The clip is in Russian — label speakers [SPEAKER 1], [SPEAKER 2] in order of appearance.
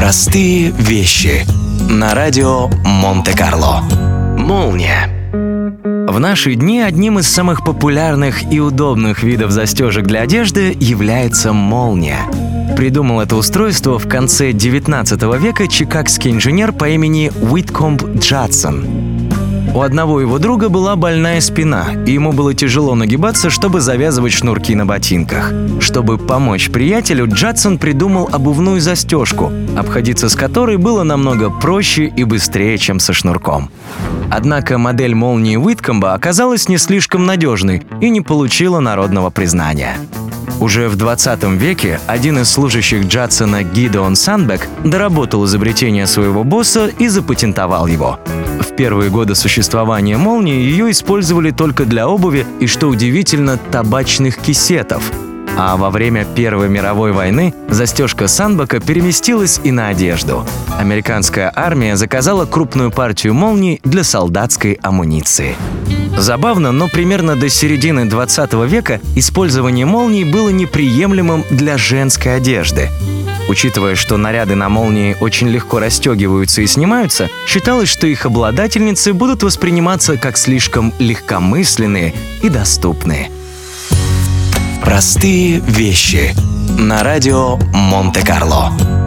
[SPEAKER 1] Простые вещи на радио Монте-Карло. Молния. В наши дни одним из самых популярных и удобных видов застежек для одежды является молния. Придумал это устройство в конце 19 века чикагский инженер по имени Уиткомб Джадсон. У одного его друга была больная спина, и ему было тяжело нагибаться, чтобы завязывать шнурки на ботинках. Чтобы помочь приятелю, Джадсон придумал обувную застежку, обходиться с которой было намного проще и быстрее, чем со шнурком. Однако модель молнии Уиткомба оказалась не слишком надежной и не получила народного признания. Уже в 20 веке один из служащих Джадсона Гидеон Санбек доработал изобретение своего босса и запатентовал его. В первые годы существования молнии ее использовали только для обуви и, что удивительно, табачных кисетов. А во время Первой мировой войны застежка Санбака переместилась и на одежду. Американская армия заказала крупную партию молний для солдатской амуниции. Забавно, но примерно до середины 20 века использование молний было неприемлемым для женской одежды. Учитывая, что наряды на молнии очень легко расстегиваются и снимаются, считалось, что их обладательницы будут восприниматься как слишком легкомысленные и доступные. Простые вещи на радио Монте-Карло.